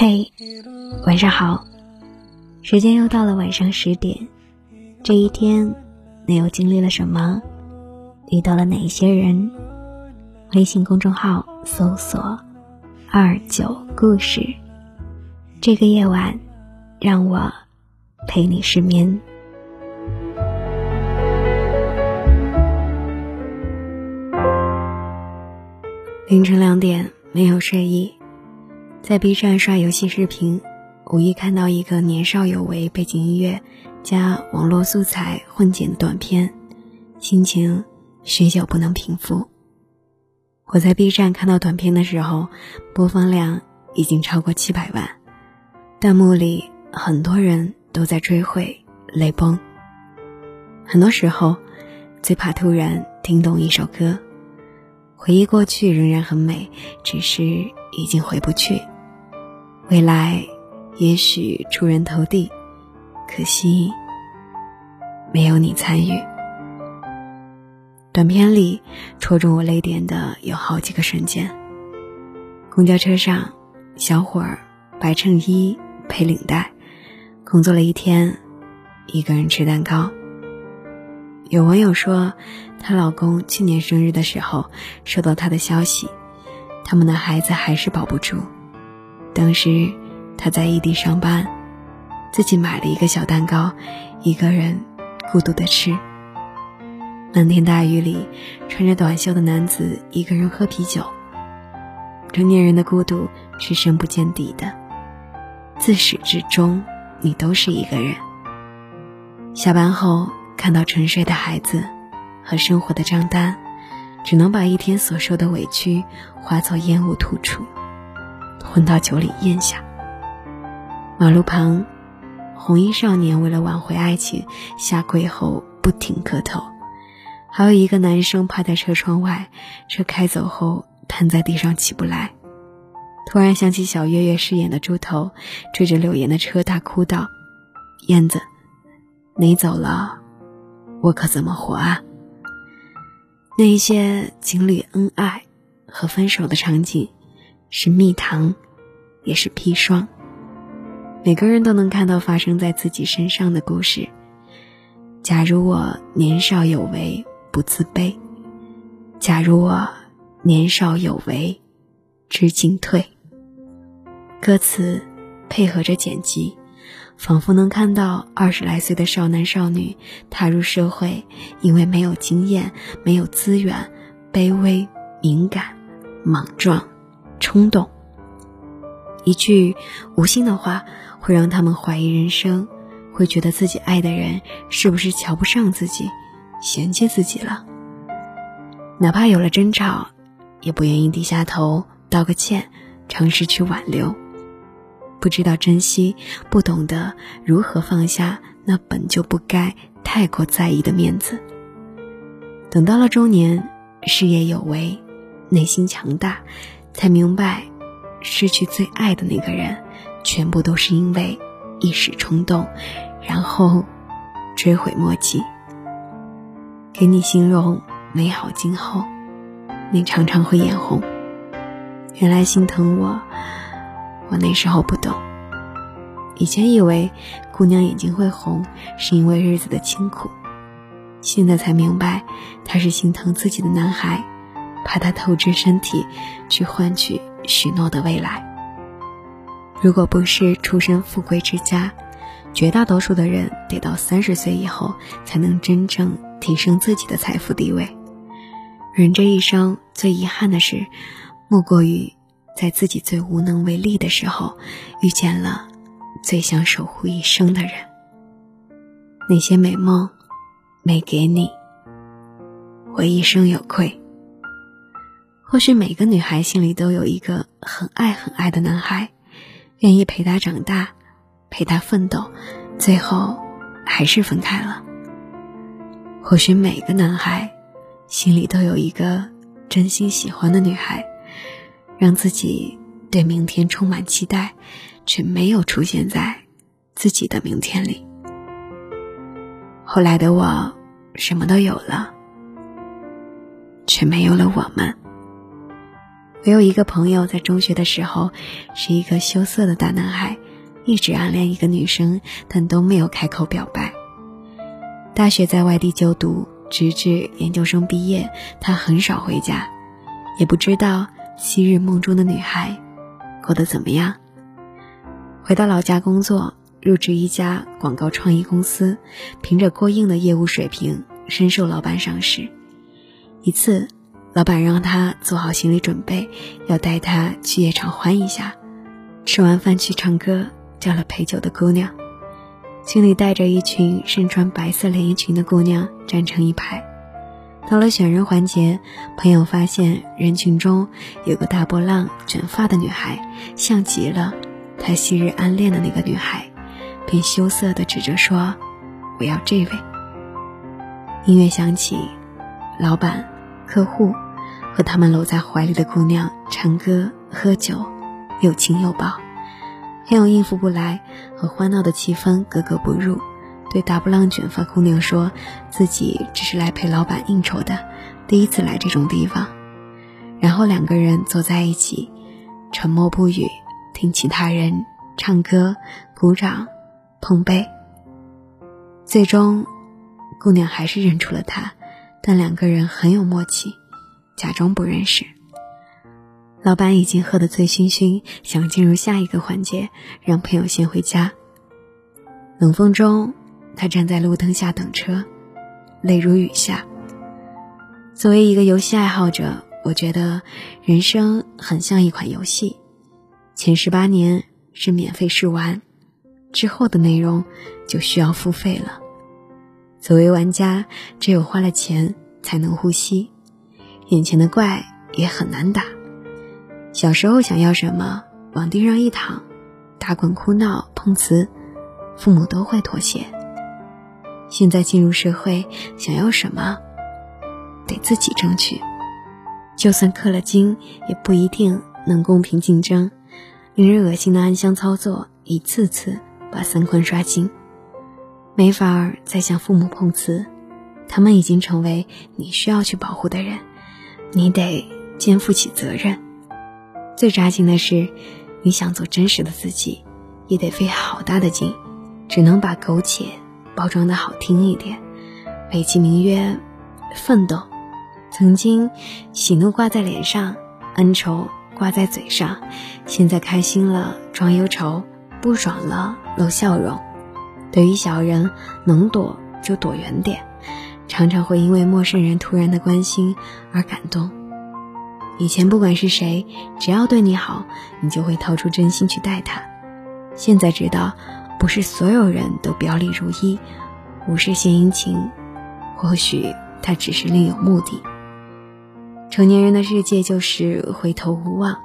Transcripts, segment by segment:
嘿，晚上好，时间又到了晚上十点。这一天，你又经历了什么？遇到了哪一些人？微信公众号搜索“二九故事”。这个夜晚，让我陪你失眠。凌晨两点，没有睡意。在 B 站刷游戏视频，无意看到一个年少有为背景音乐加网络素材混剪的短片，心情许久不能平复。我在 B 站看到短片的时候，播放量已经超过七百万，弹幕里很多人都在追悔泪崩。很多时候，最怕突然听懂一首歌，回忆过去仍然很美，只是已经回不去。未来也许出人头地，可惜没有你参与。短片里戳中我泪点的有好几个瞬间。公交车上，小伙儿白衬衣配领带，工作了一天，一个人吃蛋糕。有网友说，她老公去年生日的时候收到她的消息，他们的孩子还是保不住。当时，他在异地上班，自己买了一个小蛋糕，一个人孤独的吃。漫天大雨里，穿着短袖的男子一个人喝啤酒。成年人的孤独是深不见底的，自始至终，你都是一个人。下班后，看到沉睡的孩子和生活的账单，只能把一天所受的委屈化作烟雾吐出。混到酒里咽下。马路旁，红衣少年为了挽回爱情，下跪后不停磕头；还有一个男生趴在车窗外，车开走后瘫在地上起不来。突然想起小月月饰演的猪头，追着柳岩的车大哭道：“燕子，你走了，我可怎么活啊？”那一些情侣恩爱和分手的场景。是蜜糖，也是砒霜。每个人都能看到发生在自己身上的故事。假如我年少有为不自卑，假如我年少有为知进退。歌词配合着剪辑，仿佛能看到二十来岁的少男少女踏入社会，因为没有经验、没有资源，卑微、敏感、莽撞。冲动，一句无心的话会让他们怀疑人生，会觉得自己爱的人是不是瞧不上自己，嫌弃自己了。哪怕有了争吵，也不愿意低下头道个歉，尝试去挽留。不知道珍惜，不懂得如何放下那本就不该太过在意的面子。等到了中年，事业有为，内心强大。才明白，失去最爱的那个人，全部都是因为一时冲动，然后追悔莫及。给你形容美好今后，你常常会眼红。原来心疼我，我那时候不懂。以前以为姑娘眼睛会红，是因为日子的清苦，现在才明白，她是心疼自己的男孩。怕他透支身体，去换取许诺的未来。如果不是出身富贵之家，绝大多数的人得到三十岁以后才能真正提升自己的财富地位。人这一生最遗憾的事，莫过于在自己最无能为力的时候，遇见了最想守护一生的人。那些美梦没给你，我一生有愧。或许每个女孩心里都有一个很爱很爱的男孩，愿意陪她长大，陪她奋斗，最后还是分开了。或许每个男孩心里都有一个真心喜欢的女孩，让自己对明天充满期待，却没有出现在自己的明天里。后来的我什么都有了，却没有了我们。我有一个朋友，在中学的时候是一个羞涩的大男孩，一直暗恋一个女生，但都没有开口表白。大学在外地就读，直至研究生毕业，他很少回家，也不知道昔日梦中的女孩过得怎么样。回到老家工作，入职一家广告创意公司，凭着过硬的业务水平，深受老板赏识。一次。老板让他做好心理准备，要带他去夜场欢一下。吃完饭去唱歌，叫了陪酒的姑娘，经理带着一群身穿白色连衣裙的姑娘站成一排。到了选人环节，朋友发现人群中有个大波浪卷发的女孩，像极了他昔日暗恋的那个女孩，便羞涩地指着说：“我要这位。”音乐响起，老板。客户和他们搂在怀里的姑娘唱歌喝酒，又亲又抱，很有应付不来和欢闹的气氛格格不入。对大波浪卷发姑娘说自己只是来陪老板应酬的，第一次来这种地方。然后两个人坐在一起，沉默不语，听其他人唱歌、鼓掌、碰杯。最终，姑娘还是认出了他。但两个人很有默契，假装不认识。老板已经喝得醉醺醺，想进入下一个环节，让朋友先回家。冷风中，他站在路灯下等车，泪如雨下。作为一个游戏爱好者，我觉得人生很像一款游戏，前十八年是免费试玩，之后的内容就需要付费了。作为玩家，只有花了钱才能呼吸，眼前的怪也很难打。小时候想要什么，往地上一躺，打滚哭闹碰瓷，父母都会妥协。现在进入社会，想要什么，得自己争取，就算氪了金，也不一定能公平竞争。令人恶心的暗箱操作，一次次把三观刷新。没法再向父母碰瓷，他们已经成为你需要去保护的人，你得肩负起责任。最扎心的是，你想做真实的自己，也得费好大的劲，只能把苟且包装的好听一点，美其名曰奋斗。曾经喜怒挂在脸上，恩仇挂在嘴上，现在开心了装忧愁，不爽了露笑容。对于小人，能躲就躲远点，常常会因为陌生人突然的关心而感动。以前不管是谁，只要对你好，你就会掏出真心去待他。现在知道，不是所有人都表里如一，无事献殷勤，或许他只是另有目的。成年人的世界就是回头无望，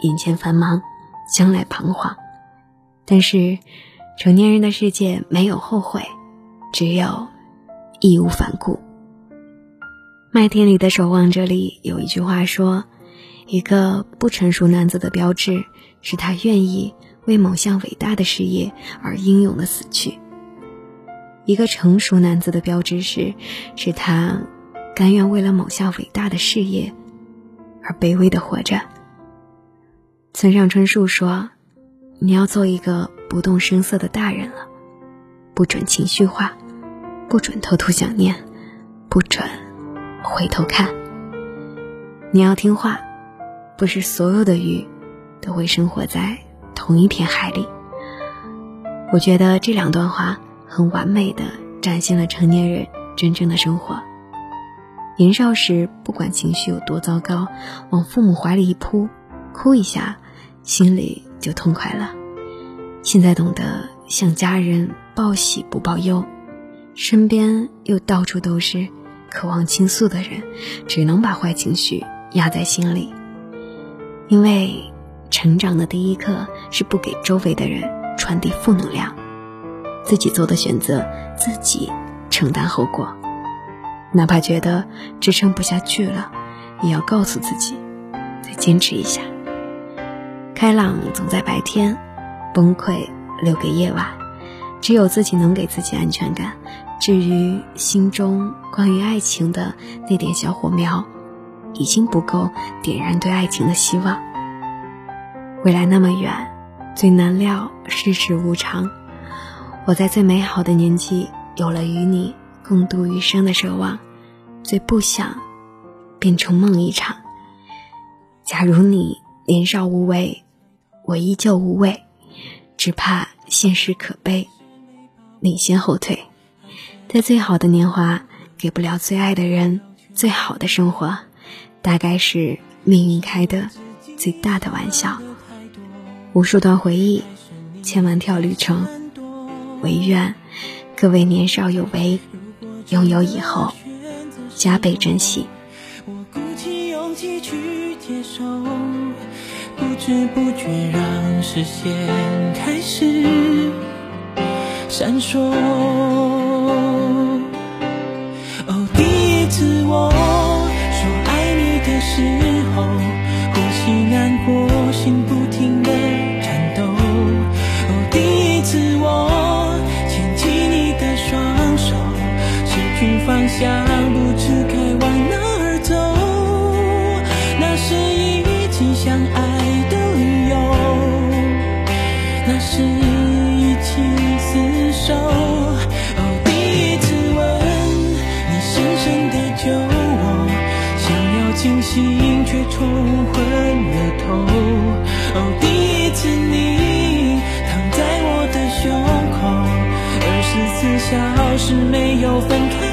眼前繁忙，将来彷徨。但是。成年人的世界没有后悔，只有义无反顾。《麦田里的守望者》里有一句话说：“一个不成熟男子的标志，是他愿意为某项伟大的事业而英勇的死去；一个成熟男子的标志是，是他甘愿为了某项伟大的事业而卑微的活着。”村上春树说：“你要做一个。”不动声色的大人了，不准情绪化，不准偷偷想念，不准回头看。你要听话，不是所有的鱼都会生活在同一片海里。我觉得这两段话很完美的展现了成年人真正的生活。年少时，不管情绪有多糟糕，往父母怀里一扑，哭一下，心里就痛快了。现在懂得向家人报喜不报忧，身边又到处都是渴望倾诉的人，只能把坏情绪压在心里。因为成长的第一课是不给周围的人传递负能量，自己做的选择自己承担后果，哪怕觉得支撑不下去了，也要告诉自己再坚持一下。开朗总在白天。崩溃留给夜晚，只有自己能给自己安全感。至于心中关于爱情的那点小火苗，已经不够点燃对爱情的希望。未来那么远，最难料世事无常。我在最美好的年纪有了与你共度余生的奢望，最不想变成梦一场。假如你年少无畏，我依旧无畏，只怕现实可悲，领先后退。在最好的年华，给不了最爱的人最好的生活，大概是命运开的最大的玩笑。无数段回忆，千万条旅程，唯愿各位年少有为，拥有以后加倍珍惜。不知不觉让视线开始闪烁。哦第一次我说爱你的时候呼吸难过心不停的颤抖。哦第一次我牵起你的双手失去方向。那是一起厮守。哦，第一次吻你深深的酒窝，想要清醒却冲昏了头。哦，第一次你躺在我的胸口，二十四小时没有分开。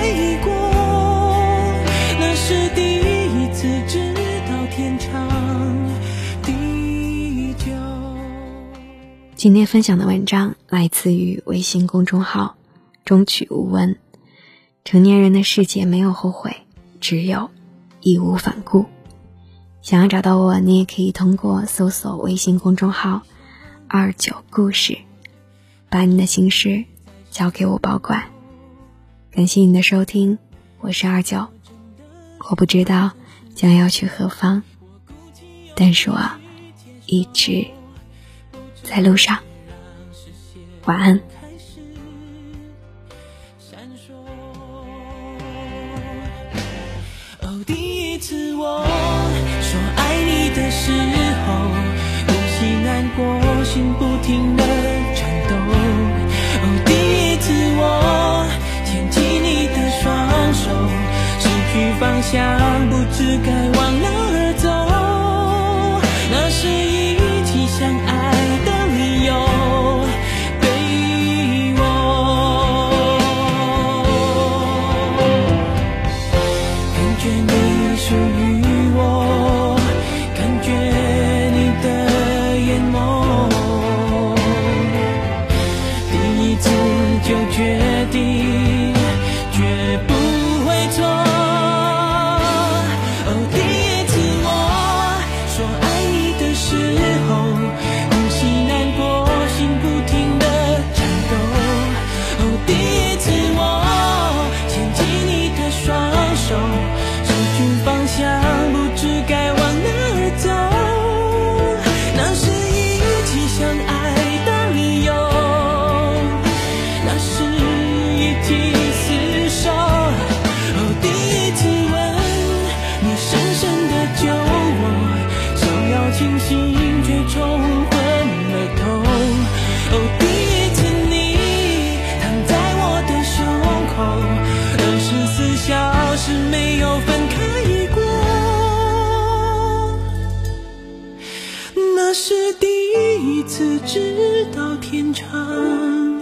今天分享的文章来自于微信公众号“中曲无闻”。成年人的世界没有后悔，只有义无反顾。想要找到我，你也可以通过搜索微信公众号“二九故事”，把你的心事交给我保管。感谢你的收听，我是二九。我不知道将要去何方，但是我一直。在路上，晚安。哦，第一次我说爱你的时候，呼吸难过，心不停的颤抖。哦，第一次我牵起你的双手，失去方向，不知该往哪是第一次知道天长。